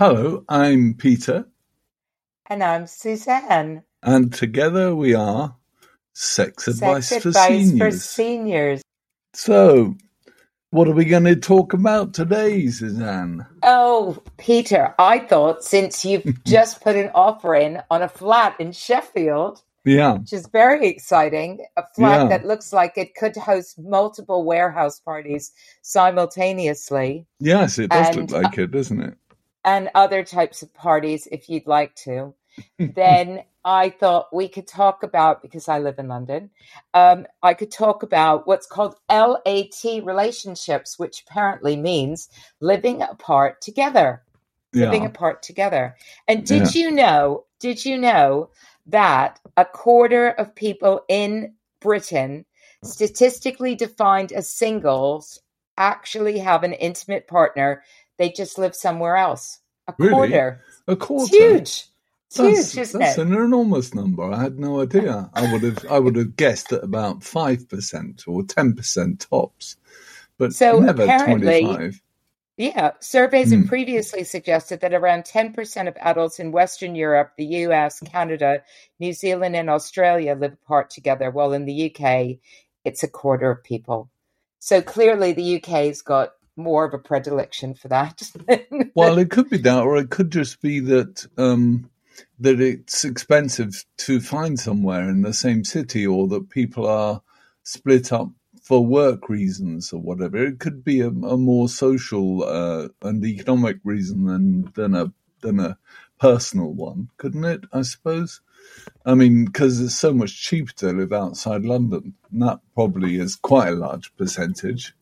Hello, I'm Peter. And I'm Suzanne. And together we are Sex Advice, Sex for, advice seniors. for seniors. So, what are we going to talk about today, Suzanne? Oh, Peter, I thought since you've just put an offer in on a flat in Sheffield, Yeah, which is very exciting, a flat Yeah. that looks like it could host multiple warehouse parties simultaneously yes, it does And, look like it, doesn't it? And other types of parties if you'd like to. then I thought we could talk about, because I live in London, um, I could talk about what's called LAT relationships, which apparently means living apart together. Living apart together. And did you know, did you know that a quarter of people in Britain, statistically defined as singles, actually have an intimate partner? They just live somewhere else. A Really? quarter. a It's quarter. huge. It's That's, huge, isn't that's it? an enormous number. I had no idea. I would have, I would have guessed at about five percent or ten percent tops, but So never apparently- twenty-five. Yeah, surveys Hmm. have previously suggested that around 10% of adults in Western Europe, the US, Canada, New Zealand, and Australia live apart together, while in the UK, it's a quarter of people. So clearly, the UK's got more of a predilection for that. Well, it could be that, or it could just be that um, that it's expensive to find somewhere in the same city, or that people are split up for work reasons or whatever. It could be a, a more social uh, and economic reason than than a than a personal one, couldn't it? I suppose. I mean, because it's so much cheaper to live outside London, and that probably is quite a large percentage.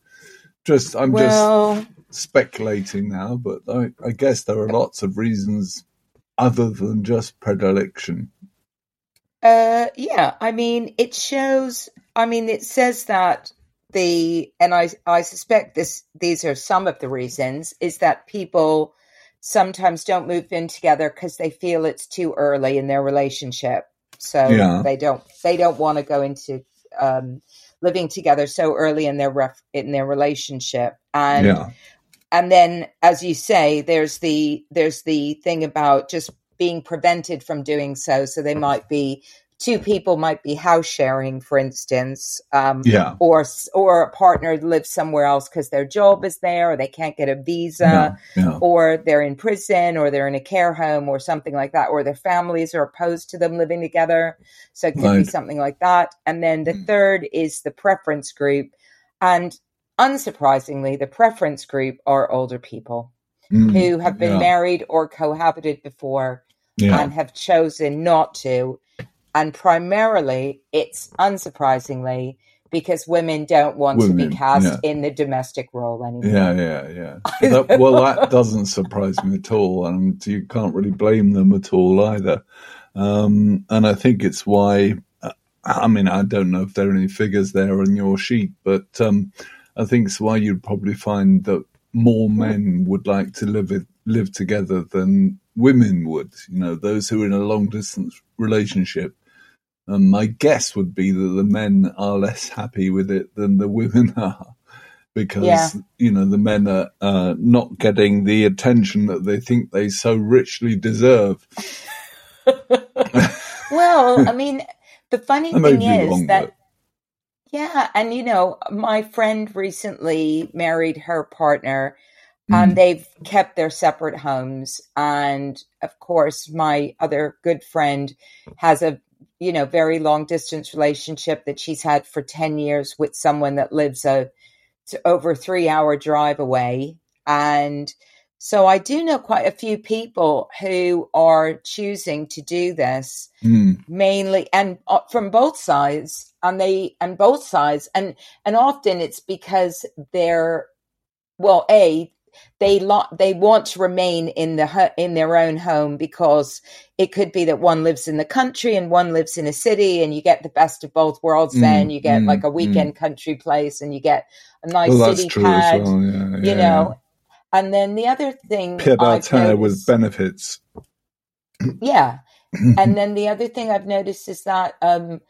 Just, I'm just speculating now, but I, I guess there are lots of reasons other than just predilection. Uh, yeah, I mean, it shows. I mean, it says that the, and I, I suspect this. These are some of the reasons. Is that people sometimes don't move in together because they feel it's too early in their relationship, so Yeah. they don't, they don't want to go into um, living together so early in their ref, in their relationship, and yeah, and then as you say there's the there's the thing about just being prevented from doing so. So they might be two people might be house sharing for instance um, yeah, or or a partner lives somewhere else because their job is there or they can't get a visa yeah, yeah, or they're in prison or they're in a care home or something like that or their families are opposed to them living together. So it could be something like that. And then the third is the preference group. And unsurprisingly the preference group are older people Mm, who have been yeah, married or cohabited before yeah, and have chosen not to and primarily it's unsurprisingly because women don't want to be cast yeah. in the domestic role anymore yeah, yeah, yeah. That, well, that doesn't surprise me at all, and you can't really blame them at all either. Um, and I think it's why. I mean, I don't know if there are any figures there on your sheet, but um, I think it's why you'd probably find that more men would like to live with, live together than women would. You know, those who are in a long distance relationship. Um, my guess would be that the men are less happy with it than the women are, because Yeah. you know the men are uh, not getting the attention that they think they so richly deserve. well, I mean, the funny thing is that yeah, and you know, my friend recently married her partner Mm. and they've kept their separate homes and of course my other good friend has a you know very long distance relationship that she's had for 10 years with someone that lives a over 3 hour drive away and so I do know quite a few people who are choosing to do this Mm. mainly and uh, from both sides and they and both sides and and often it's because they're well a they lo- they want to remain in the hu- in their own home because it could be that one lives in the country and one lives in a city and you get the best of both worlds Mm, then you get mm, like a weekend country place and you get a nice Well, city pad well. Yeah, you yeah, know and then the other thing Pied à I've terre with benefits. yeah and then the other thing I've noticed is that um,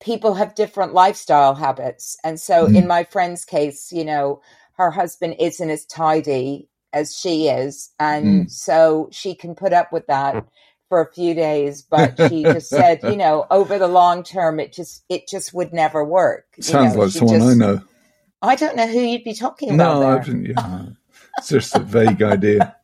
people have different lifestyle habits. And so, Mm. in my friend's case, you know, her husband isn't as tidy as she is, and mm. so she can put up with that for a few days. But she just said, you know, over the long term, it just it just would never work. Sounds know, like someone just, I know. I don't know who you'd be talking about. No, I didn't. Yeah, it's just a vague idea.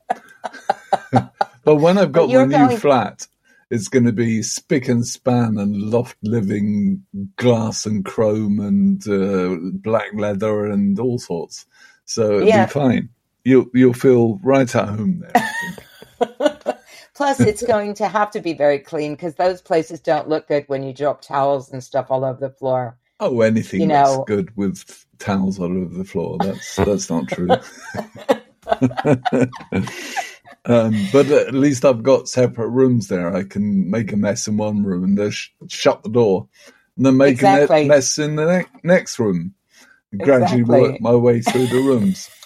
but when I've got my new going... flat, it's going to be spick and span and loft living, glass and chrome and uh, black leather and all sorts. So it'll yeah. be fine. You'll you'll feel right at home there. Plus, it's going to have to be very clean because those places don't look good when you drop towels and stuff all over the floor. Oh, anything you know, looks good with towels all over the floor. That's that's not true. um, but at least I've got separate rooms there. I can make a mess in one room and then sh- shut the door, and then make exactly. a mess in the ne- next room. Gradually exactly. work my way through the rooms.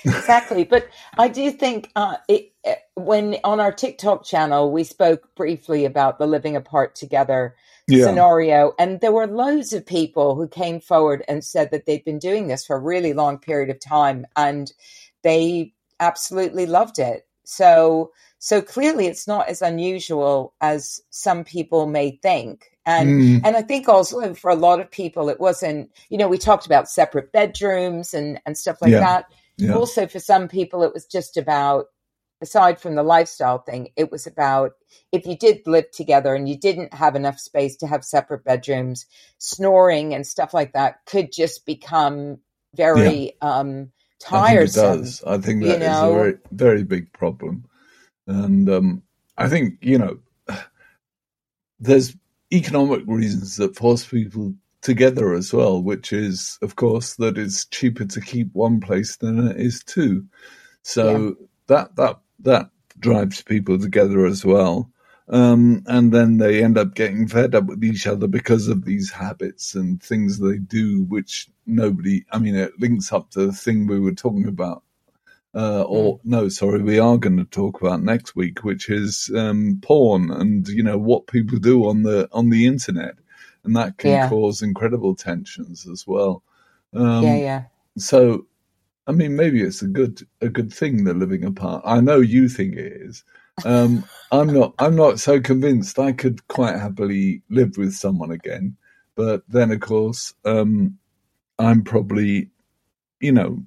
exactly, but I do think uh, it, uh, when on our TikTok channel we spoke briefly about the living apart together yeah. scenario. And there were loads of people who came forward and said that they'd been doing this for a really long period of time and they absolutely loved it. So, so clearly it's not as unusual as some people may think. And, mm. and I think also for a lot of people, it wasn't, you know, we talked about separate bedrooms and, and stuff like yeah. that. Yeah. Also for some people, it was just about aside from the lifestyle thing, it was about if you did live together and you didn't have enough space to have separate bedrooms, snoring and stuff like that could just become very yeah. um, tiresome. I think it does. I think that is know? a very, very big problem. And um, I think, you know, there's economic reasons that force people together as well, which is, of course, that it's cheaper to keep one place than it is two. So yeah. that that that drives people together as well. Um, and then they end up getting fed up with each other because of these habits and things they do, which nobody, I mean, it links up to the thing we were talking about. Uh, or mm. no, sorry, we are going to talk about next week, which is um, porn and you know what people do on the on the internet, and that can yeah. cause incredible tensions as well. Um, yeah, yeah. So I mean, maybe it's a good a good thing they're living apart. I know you think it is. Um, I'm not. I'm not so convinced. I could quite happily live with someone again, but then of course, um, I'm probably, you know,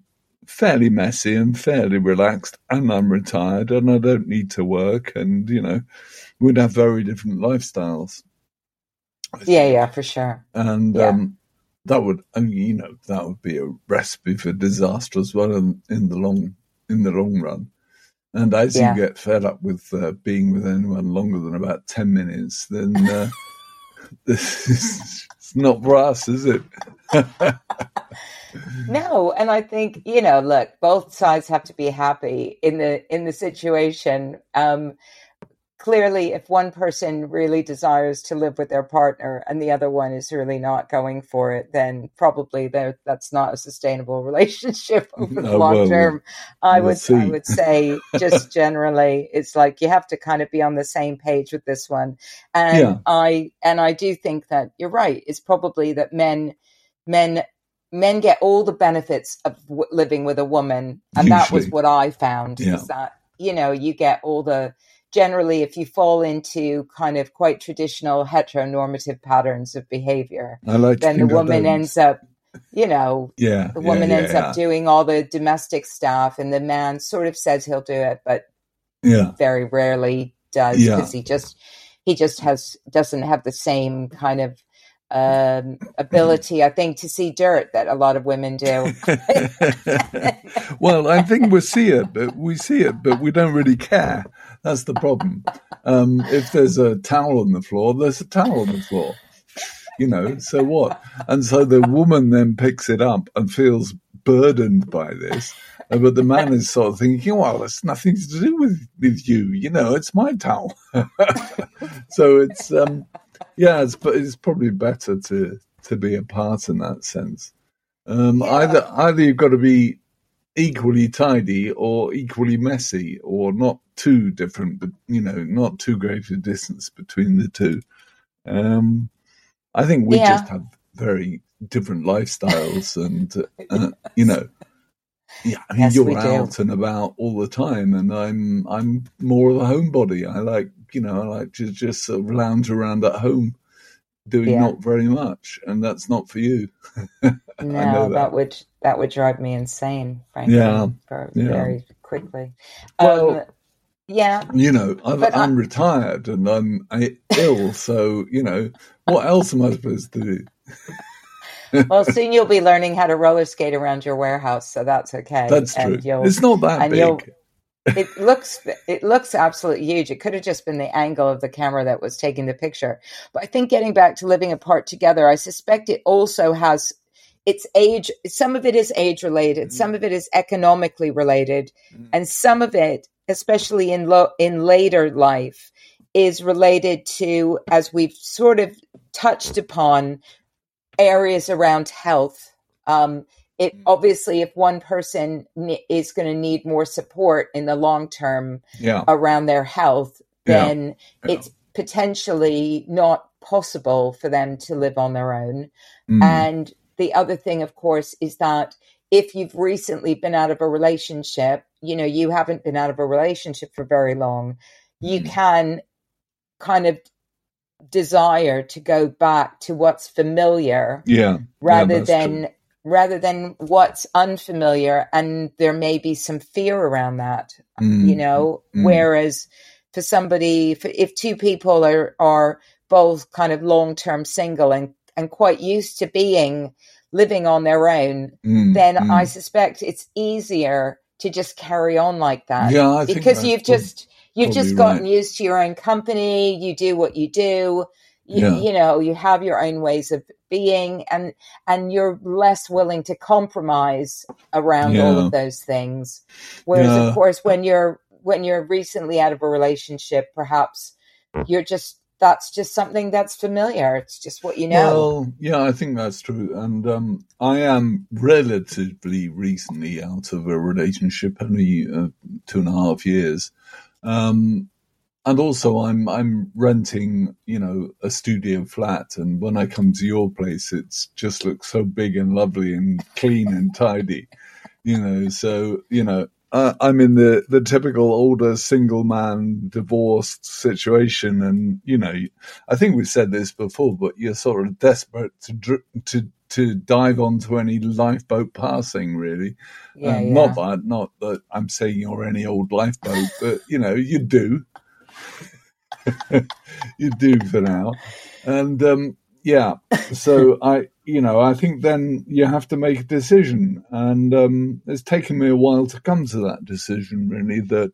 fairly messy and fairly relaxed, and I'm retired, and I don't need to work, and you know, we'd have very different lifestyles. Yeah, yeah, for sure. And yeah. um, that would, I mean, you know, that would be a recipe for disaster as well in, in the long in the long run. And as yeah. you get fed up with uh, being with anyone longer than about ten minutes, then uh, this is it's not for us, is it? no, and I think you know, look, both sides have to be happy in the in the situation. Um, clearly if one person really desires to live with their partner and the other one is really not going for it then probably that's not a sustainable relationship over the long well, term i would see. i would say just generally it's like you have to kind of be on the same page with this one and yeah. i and i do think that you're right it's probably that men men men get all the benefits of w- living with a woman and Usually. that was what i found yeah. is that you know you get all the generally, if you fall into kind of quite traditional heteronormative patterns of behavior, like then the woman ends up, you know, yeah, the woman yeah, yeah, ends yeah. up doing all the domestic stuff, and the man sort of says he'll do it, but yeah, very rarely does because he just he just has doesn't have the same kind of um, ability, I think, to see dirt that a lot of women do. well, I think we see it, but we see it, but we don't really care. That's the problem. Um, if there's a towel on the floor, there's a towel on the floor. You know, so what? And so the woman then picks it up and feels burdened by this. Uh, but the man is sort of thinking, well, it's nothing to do with, with you. You know, it's my towel. so it's, um, yeah, it's, it's probably better to, to be apart in that sense. Um, yeah. Either either you've got to be equally tidy or equally messy or not too different, but you know, not too great a distance between the two. Um, I think we yeah. just have very different lifestyles, and uh, you know, Yeah, I mean, yes, you're out and about all the time, and I'm I'm more of a homebody. I like you know I like to just sort of lounge around at home, doing yeah. not very much, and that's not for you. no, that. that. would that would drive me insane. Frankly, yeah, yeah. very quickly. Well, um, yeah, you know, i am retired and I'm ill, so you know, what else am I supposed to do? well, soon you'll be learning how to roller skate around your warehouse, so that's okay. That's true. It's not that big. It looks it looks absolutely huge. It could have just been the angle of the camera that was taking the picture. But I think getting back to living apart together, I suspect it also has it's age some of it is age related, mm. some of it is economically related, mm. and some of it, especially in lo- in later life, is related to as we've sort of touched upon areas around health. Um, it mm. obviously, if one person is going to need more support in the long term yeah. around their health, then yeah. it's potentially not possible for them to live on their own. Mm. And the other thing, of course, is that if you've recently been out of a relationship, you know, you haven't been out of a relationship for very long, you mm. can kind of desire to go back to what's familiar yeah rather yeah, than true. Rather than what's unfamiliar and there may be some fear around that mm. you know mm. whereas for somebody if, if two people are are both kind of long-term single and and quite used to being living on their own mm. then i mm. suspect it's easier to just carry on like that yeah because you've just You've just gotten right. used to your own company. You do what you do. You, yeah. you know, you have your own ways of being, and and you're less willing to compromise around yeah. all of those things. Whereas, yeah. of course, when you're when you're recently out of a relationship, perhaps you're just that's just something that's familiar. It's just what you know. Well, yeah, I think that's true. And um, I am relatively recently out of a relationship, only uh, two and a half years. Um, and also I'm I'm renting, you know, a studio flat and when I come to your place it's just looks so big and lovely and clean and tidy. You know, so, you know, uh, I'm in the, the typical older single man divorced situation, and you know, I think we've said this before, but you're sort of desperate to to to dive onto any lifeboat passing, really. Yeah, um, yeah. Not that, not that I'm saying you're any old lifeboat, but you know, you do. you do for now, and um, yeah. So I, you know, I think then you have to make a decision, and um, it's taken me a while to come to that decision. Really, that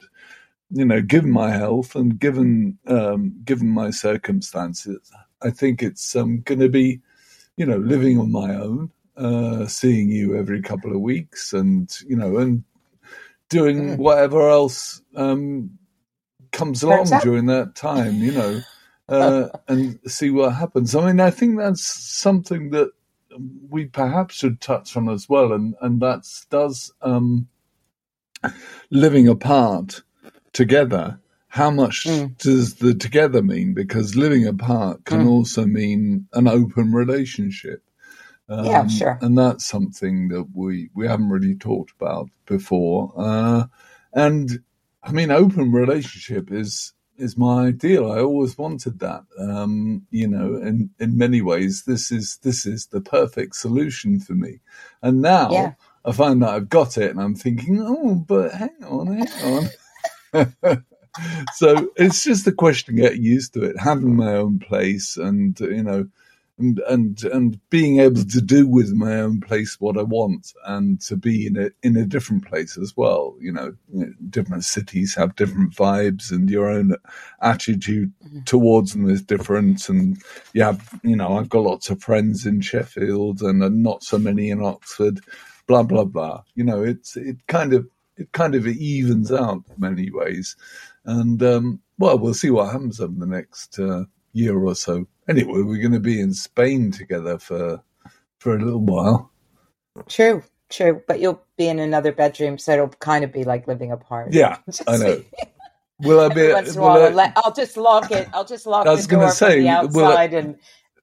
you know, given my health and given um, given my circumstances, I think it's um, going to be you know, living on my own, uh, seeing you every couple of weeks, and you know, and doing whatever else um, comes along during that time, you know, uh, and see what happens. I mean, I think that's something that we perhaps should touch on as well, and and that does um, living apart together how much mm. does the together mean? Because living apart can mm. also mean an open relationship. Um, yeah, sure. And that's something that we, we haven't really talked about before. Uh, and I mean, open relationship is is my ideal. I always wanted that. Um, you know, in in many ways, this is this is the perfect solution for me. And now yeah. I find that I've got it, and I'm thinking, oh, but hang on, hang on. so it's just a question of getting used to it, having my own place, and you know, and and and being able to do with my own place what I want, and to be in a in a different place as well. You know, different cities have different vibes, and your own attitude mm-hmm. towards them is different. And you have, you know, I've got lots of friends in Sheffield, and not so many in Oxford. Blah blah blah. You know, it's it kind of it kind of evens out in many ways. And um, well, we'll see what happens over the next uh, year or so. Anyway, we're going to be in Spain together for for a little while. True, true. But you'll be in another bedroom, so it'll kind of be like living apart. Yeah, I know. Will I be? Once will I, will just lock it. I'll just lock I was the door say, from the outside will I, and.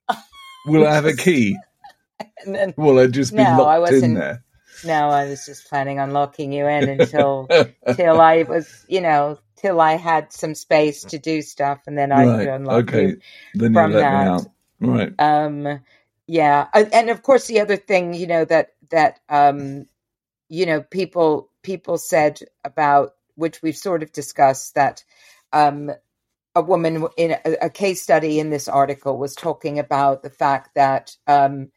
will I have a key? and then, will I just be no, locked in there? no, I was just planning on locking you in until till I was, you know, till I had some space to do stuff, and then I right. unlock okay. you then from you that. Right. Um. Yeah, and of course the other thing, you know, that that um, you know, people people said about which we've sort of discussed that um a woman in a, a, case study in this article was talking about the fact that um,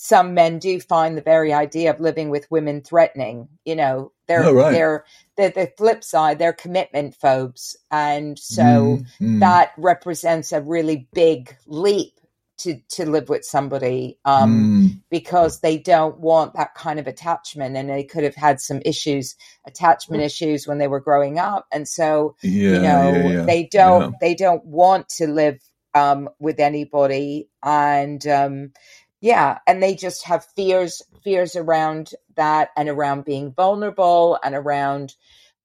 some men do find the very idea of living with women threatening. You know, they're oh, right. they're they're the flip side. They're commitment phobes, and so mm, mm. that represents a really big leap to to live with somebody um, mm. because they don't want that kind of attachment and they could have had some issues attachment issues when they were growing up and so yeah, you know yeah, yeah. they don't they don't want to live um, with anybody and um, yeah and they just have fears fears around that and around being vulnerable and around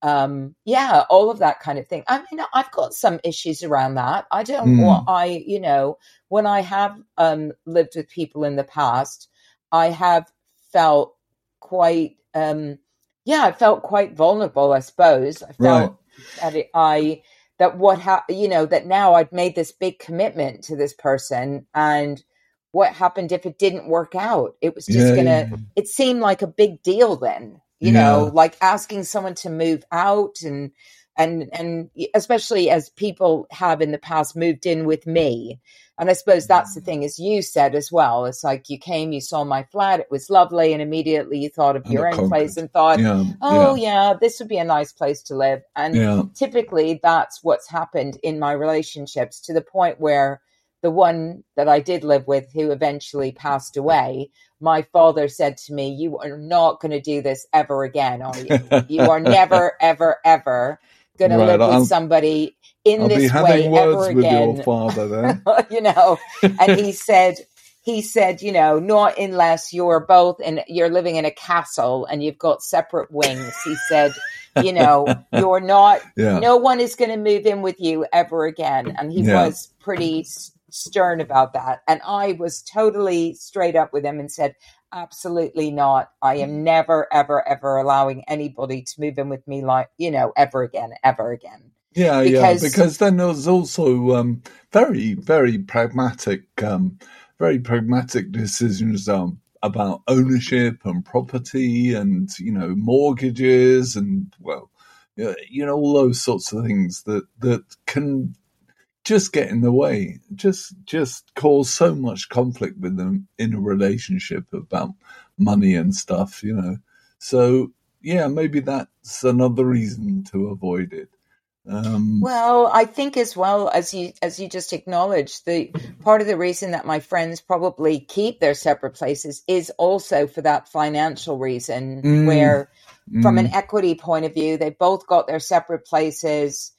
um, yeah, all of that kind of thing. I mean, I've got some issues around that. I don't mm. want, I, you know, when I have um, lived with people in the past, I have felt quite, um, yeah, I felt quite vulnerable, I suppose. I felt right. that it, I, that what, ha- you know, that now I'd made this big commitment to this person and, what happened if it didn't work out? It was just yeah, gonna, yeah. it seemed like a big deal then you yeah. know like asking someone to move out and and and especially as people have in the past moved in with me and i suppose that's the thing as you said as well it's like you came you saw my flat it was lovely and immediately you thought of and your own place and thought yeah, oh yeah. yeah. this would be a nice place to live and yeah. typically that's what's happened in my relationships to the point where the one that I did live with, who eventually passed away, my father said to me, You are not going to do this ever again, are you? you are never, ever, ever going right, to live with somebody in I'll this way ever again. father, then. you know, and he said, he said, you know, not unless you're both and you're living in a castle and you've got separate wings. He said, you know, you're not, yeah. no one is going to move in with you ever again. And he yeah. was pretty stern about that. And I was totally straight up with him and said, absolutely not. I am never, ever, ever allowing anybody to move in with me like, you know, ever again, ever again. Yeah, because, yeah, because then there's also um, very, very pragmatic, um, very pragmatic decisions um, about ownership and property and, you know, mortgages and, well, you know, all those sorts of things that, that can just get in the way, just just cause so much conflict with them in a relationship about money and stuff, you know. So yeah, maybe that's another reason to avoid it. Um, well, I think as well as you as you just acknowledged, the part of the reason that my friends probably keep their separate places is also for that financial reason, mm, where from mm. an equity point of view, they both got their separate places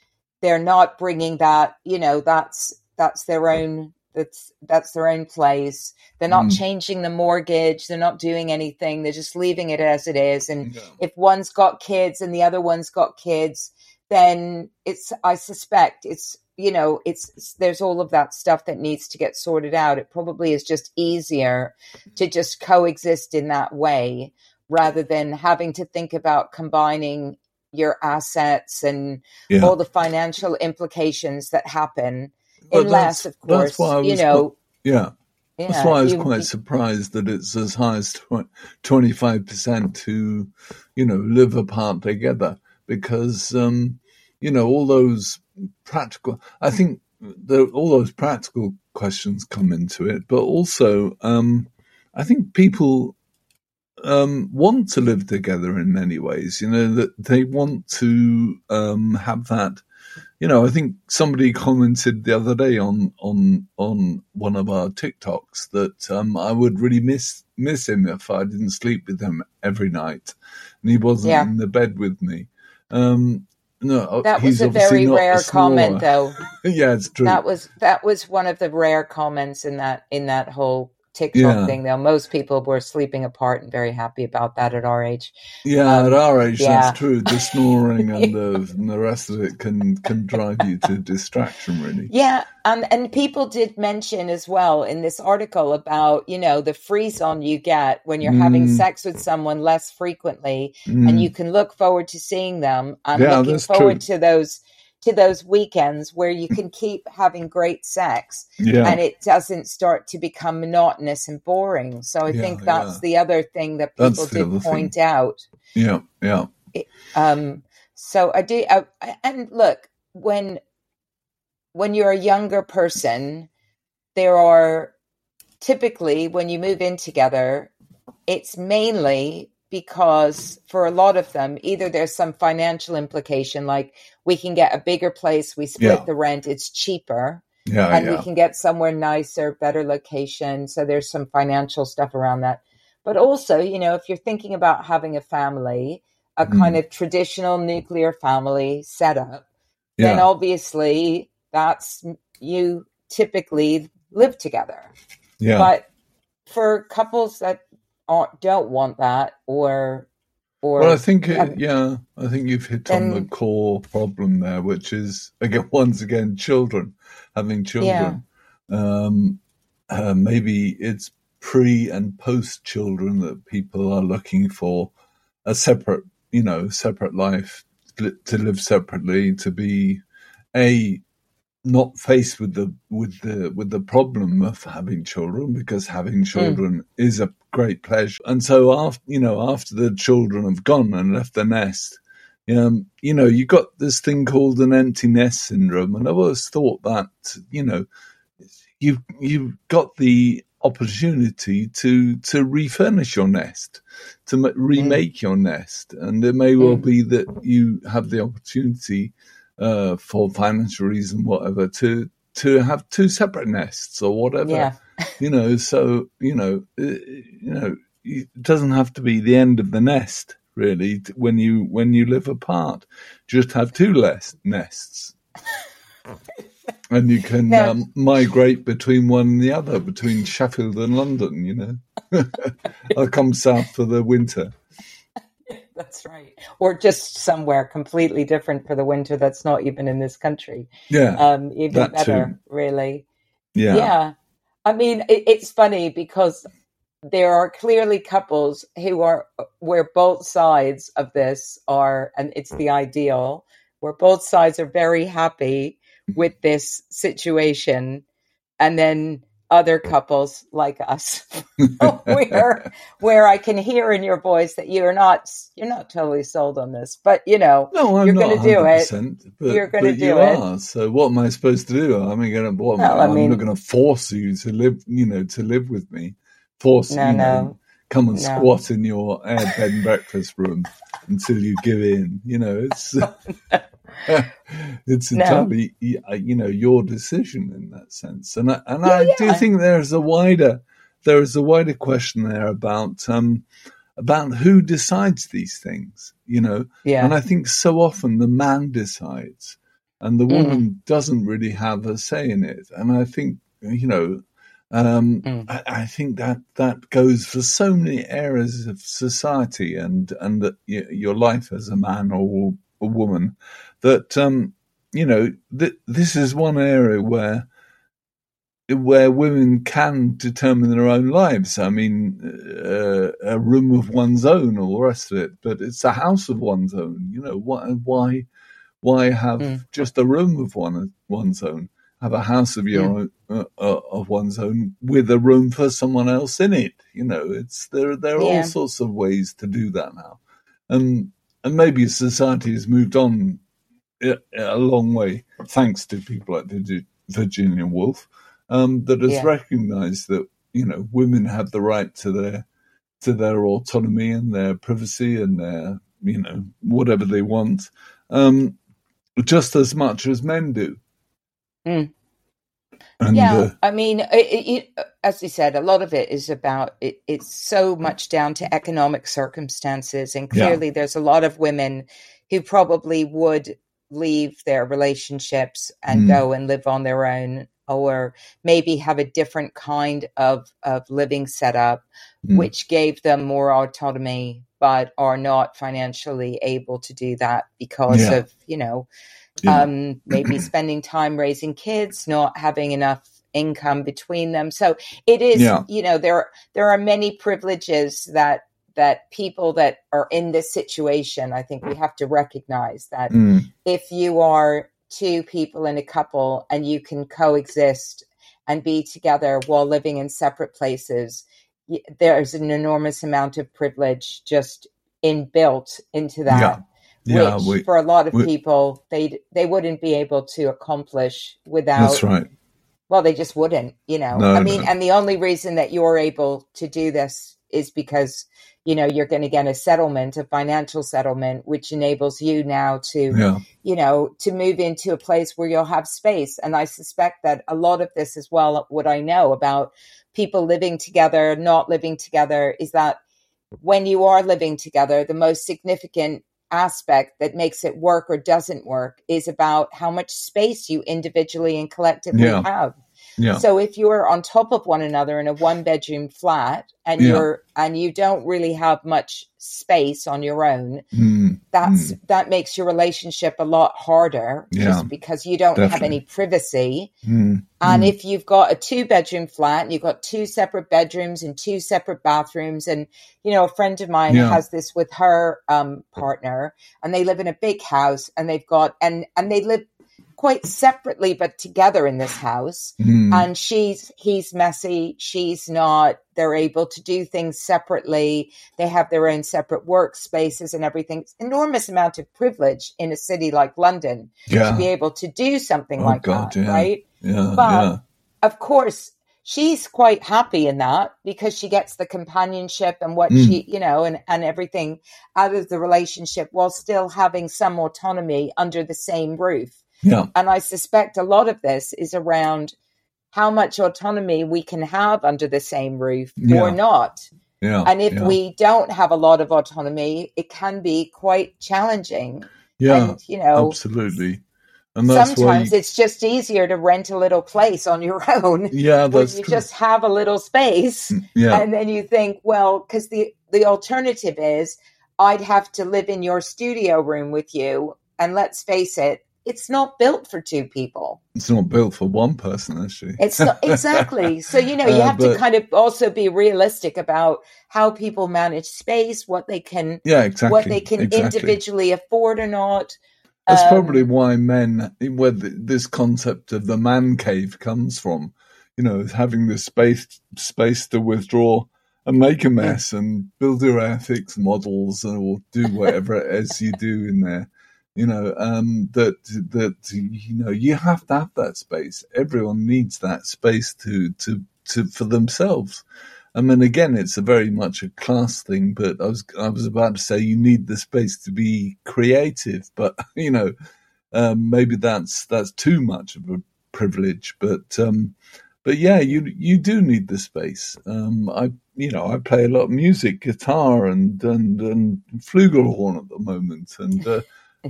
they're not bringing that you know that's that's their own that's that's their own place. They're not mm. changing the mortgage. They're not doing anything. They're just leaving it as it is. And yeah. if one's got kids and the other one's got kids then it's i suspect it's you know it's there's all of that stuff that needs to get sorted out. It probably is just easier to just coexist in that way rather than having to think about combining your assets and yeah. all the financial implications that happen. But unless, of course, you know. Quite, yeah. Yeah, That's why I was you, quite surprised that it's as high as twenty five percent to, you know, live apart together because, um, you know, all those practical. I think the, all those practical questions come into it, but also, um, I think people um, want to live together in many ways. You know that they want to um, have that. You know, I think somebody commented the other day on on on one of our TikToks that um, I would really miss miss him if I didn't sleep with him every night, and he wasn't yeah. in the bed with me. Um, no, uh, that was a very rare a comment, though. yeah, it's true. That was that was one of the rare comments in that in that whole TikTok Yeah. thing, though. Most people were sleeping apart and very happy about that at our age. Yeah, Um, at our age, yeah. that's true. The snoring and the and the rest of it can can drive you to distraction, really. Yeah, um, and people did mention as well in this article about you know the freeze on you get when you're having Mm. sex with someone less frequently, Mm. and you can look forward to seeing them. I'm Yeah, looking forward true. to those to those weekends where you can keep having great sex yeah, and it doesn't start to become monotonous and boring. So I Yeah, think that's yeah. the other thing that people did other thing. point out. yeah, yeah, Um, so I do, I, and look when when you're a younger person, there are typically when you move in together, it's mainly because for a lot of them, either there's some financial implication, like we can get a bigger place, we split Yeah. the rent, it's cheaper, yeah, and yeah. we can get somewhere nicer, better location. So there's some financial stuff around that. But also, you know, if you're thinking about having a family, a Mm. kind of traditional nuclear family setup, then obviously that's you typically live together. yeah. But for couples that don't want that or or Well, I think, it, yeah, I think you've hit on the core problem there, which is again, once again, children having children. Um, uh, maybe it's pre and post children that people are looking for a separate, you know, separate life to live separately, to be a not faced with the with the with the problem of having children because having children is a great pleasure. And so after you know after the children have gone and left the nest um, you know you got this thing called an empty nest syndrome. And i've always thought that you know you've you've got the opportunity to to refurnish your nest to ma- remake your nest. And it may well Mm. be that you have the opportunity uh, for financial reason, whatever, to to have two separate nests or whatever. yeah, You know, so you know, uh, you know, it doesn't have to be the end of the nest really when you when you live apart. Just have two less nests. And you can Yeah. um, migrate between one and the other, between Sheffield and London. You know, I'll come south for the winter. That's right. Or just somewhere completely different for the winter that's not even in this country. Yeah, Um, even That better, too. really. yeah, Yeah. I mean, it, it's funny because there are clearly couples who are where both sides of this are, and it's the ideal, where both sides are very happy with this situation, and then other couples like us, where where I can hear in your voice that you're not you're not totally sold on this, but you know, No, I'm You're not gonna do it. But, You're gonna do you it. are. So what am I supposed to do? I mean, gonna, what, No, I I'm not going to force you to live, you know, to live with me. Force no, you know, come and No. squat in your air bed and breakfast room until you give in. You know, it's oh, it's entirely y- you know your decision in that sense. And I, and Yeah, I do think there is a wider there is a wider question there about um about who decides these things. You know, yeah, and I think so often the man decides and the Mm. woman doesn't really have a say in it. And I think, you know, um, Mm. I, I think that that goes for so many areas of society and, and your life as a man or a woman that, um, you know, th- this is one area where where women can determine their own lives. I mean, uh, a room of one's own, all the rest of it. But it's a house of one's own. You know, why, why, why have Mm. just a room of one one's own? Have a house of your own, uh, uh, of one's own, with a room for someone else in it. You know, it's there. There are Yeah. all sorts of ways to do that now, and and maybe society has moved on a, long way thanks to people like Virginia Woolf um, that has Yeah. recognised that you know women have the right to their to their autonomy and their privacy and their you know whatever they want, um, just as much as men do. Mm. And yeah, uh, I mean, it, it, as you said, a lot of it is about it, it's so much down to economic circumstances, and Yeah. clearly, there's a lot of women who probably would leave their relationships and Mm. go and live on their own or maybe have a different kind of, of living setup, Mm. which gave them more autonomy, but are not financially able to do that because Yeah. of, you know, Yeah. um, maybe spending time raising kids, not having enough income between them. So it is, Yeah. you know, there there are many privileges that that people that are in this situation, I think we have to recognize that Mm. if you are two people in a couple and you can coexist and be together while living in separate places, there's an enormous amount of privilege just inbuilt into that Yeah. which We, for a lot of we- people they they wouldn't be able to accomplish without that's right. well they just wouldn't you know No, i mean no. and the only reason that you're able to do this is because you know you're going to get a settlement a financial settlement which enables you now to Yeah. you know to move into a place where you'll have space and i suspect that a lot of this as well what i know about people living together not living together is that when you are living together the most significant aspect that makes it work or doesn't work is about how much space you individually and collectively Yeah. have Yeah. so if you're on top of one another in a one bedroom flat and Yeah. you're and you don't really have much space on your own, Mm. that's that makes your relationship a lot harder Yeah. just because you don't have any privacy. Mm. And Mm. if you've got a two bedroom flat and you've got two separate bedrooms and two separate bathrooms, and you know, a friend of mine Yeah. has this with her um, partner, and they live in a big house, and they've got and and they live quite separately but together in this house. Mm. And she's he's messy, she's not. They're able to do things separately. They have their own separate workspaces and everything. It's enormous amount of privilege in a city like London to be able to do something Oh, like God, that, yeah. right? Yeah. but- yeah. of course she's quite happy in that because she gets the companionship and what Mm. she you know and, and everything out of the relationship while still having some autonomy under the same roof Yeah. and i suspect a lot of this is around how much autonomy we can have under the same roof Yeah. or not Yeah. and if yeah. we don't have a lot of autonomy it can be quite challenging yeah. and you know absolutely. And sometimes it's just easier to rent a little place on your own yeah, that's you true. just have a little space mm, yeah. and then you think well because the the alternative is i'd have to live in your studio room with you and let's face it it's not built for two people It's not built for one person, actually. it's not exactly so you know you Uh, have to kind of also be realistic about how people manage space what they can yeah, exactly. what they can exactly. individually afford or not That's Um, probably why men, where th- this concept of the man cave comes from, you know, having the space space to withdraw and make a mess and build your Airfix models or do whatever it is you do in there. You know, um, that that you know you have to have that space. Everyone needs that space to to to for themselves. I mean, again, it's a very much a class thing, but I was I was about to say you need the space to be creative, but you know, um, maybe that's that's too much of a privilege. But um, but yeah, you you do need the space. Um, I you know I play a lot of music, guitar and and and flugelhorn at the moment, and uh,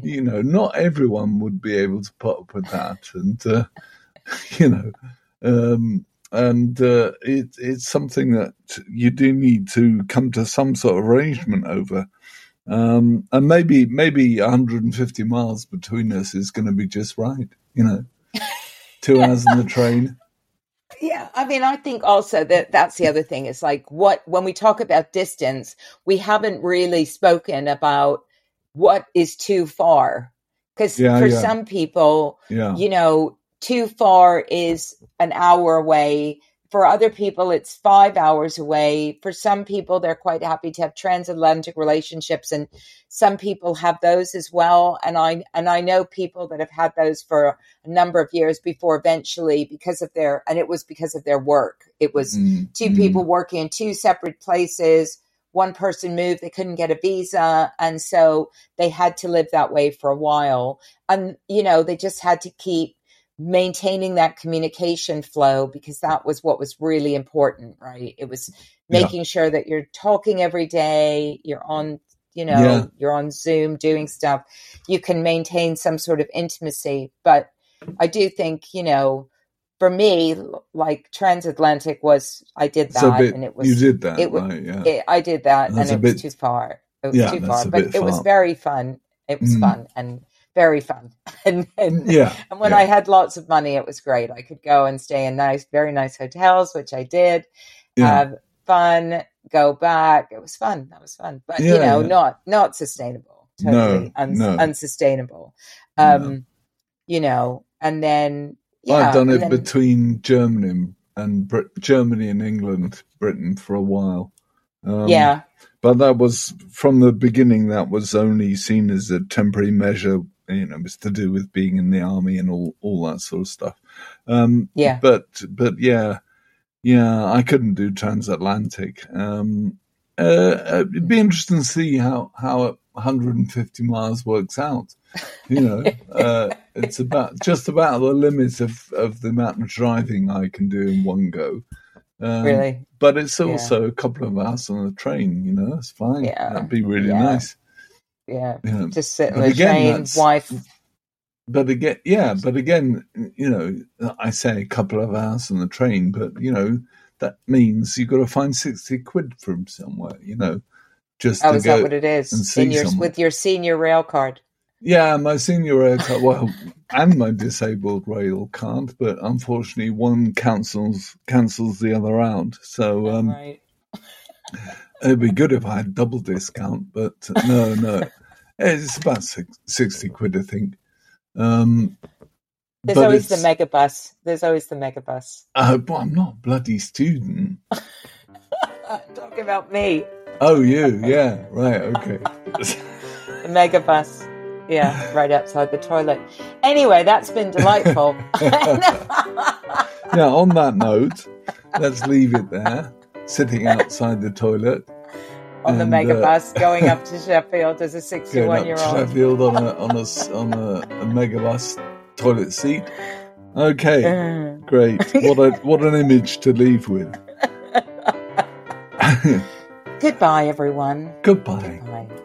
you know not everyone would be able to put up with that, and uh, you know. Um, and uh, it, it's something that you do need to come to some sort of arrangement over. Um, and maybe maybe 150 miles between us is going to be just right. You know, two hours on the train. Yeah, I mean, I think also that that's the other thing. It's like what when we talk about distance, we haven't really spoken about what is too far. Because Yeah, for yeah. some people, Yeah, you know, too far is an hour away. For other people, it's five hours away. For some people, they're quite happy to have transatlantic relationships, and some people have those as well. And I and I know people that have had those for a number of years before eventually because of their and it was because of their work. It was Mm, two mm, people working in two separate places. One person moved, they couldn't get a visa, and so they had to live that way for a while. And you know, they just had to keep maintaining that communication flow because that was what was really important, right? It was Yeah. making sure that you're talking every day, you're on, you know, Yeah. you're on Zoom doing stuff. You can maintain some sort of intimacy, but I do think, you know, for me, like transatlantic was I did that, So bit, and it was you did that, it right? Yeah. it, I did that, That's and it was too far. It was Yeah, too far, but bit it was very fun. It was Mm. fun and very fun, and and, yeah. and when yeah. I had lots of money, it was great. I could go and stay in nice, very nice hotels, which I did. yeah. Have fun, go back. It was fun. That was fun, but you know, not not sustainable. No, Totally uns- no. unsustainable. No. Um, you know, and then yeah, I've done it then- between Germany and, Brit- Germany and England, Britain for a while. Um, yeah, but that was from the beginning. That was only seen as a temporary measure. You know, it was to do with being in the army and all all that sort of stuff. Um, yeah. but but yeah, yeah, I couldn't do transatlantic. Um, uh, it'd be interesting to see how how 150 miles works out. You know, uh, it's about just about the limits of of the amount of driving I can do in one go. Um, really. but it's Yeah. also a couple of hours on the train. You know, it's fine. Yeah. That'd be really Yeah. nice. Yeah, know, just sit in But the again, train, wife. but again, yeah, but again, you know, I say a couple of hours on the train, but you know, that means you've got to find sixty quid from somewhere. You know, just Oh, to is that what it is? and In your someone. with your senior rail card. Yeah, my senior rail card, well, and my disabled rail card, but unfortunately, one cancels cancels the other out. So um, right. it'd be good if I had double discount, but no, no, it's about six, sixty quid, I think. Um, There's always the it's- mega bus. There's always the mega bus. Uh, but I'm not a bloody student. Talking about me, Oh, you? Yeah, right. Okay. the mega bus. Yeah, right outside the toilet. Anyway, that's been delightful. yeah. On that note, let's leave it there. Sitting outside the toilet, On the And, mega uh, bus going up to Sheffield as a going 61 up year old. Sheffield on a on a on a, a megabus toilet seat. Okay, great. What a what an image to leave with. Goodbye, everyone. Goodbye. Goodbye.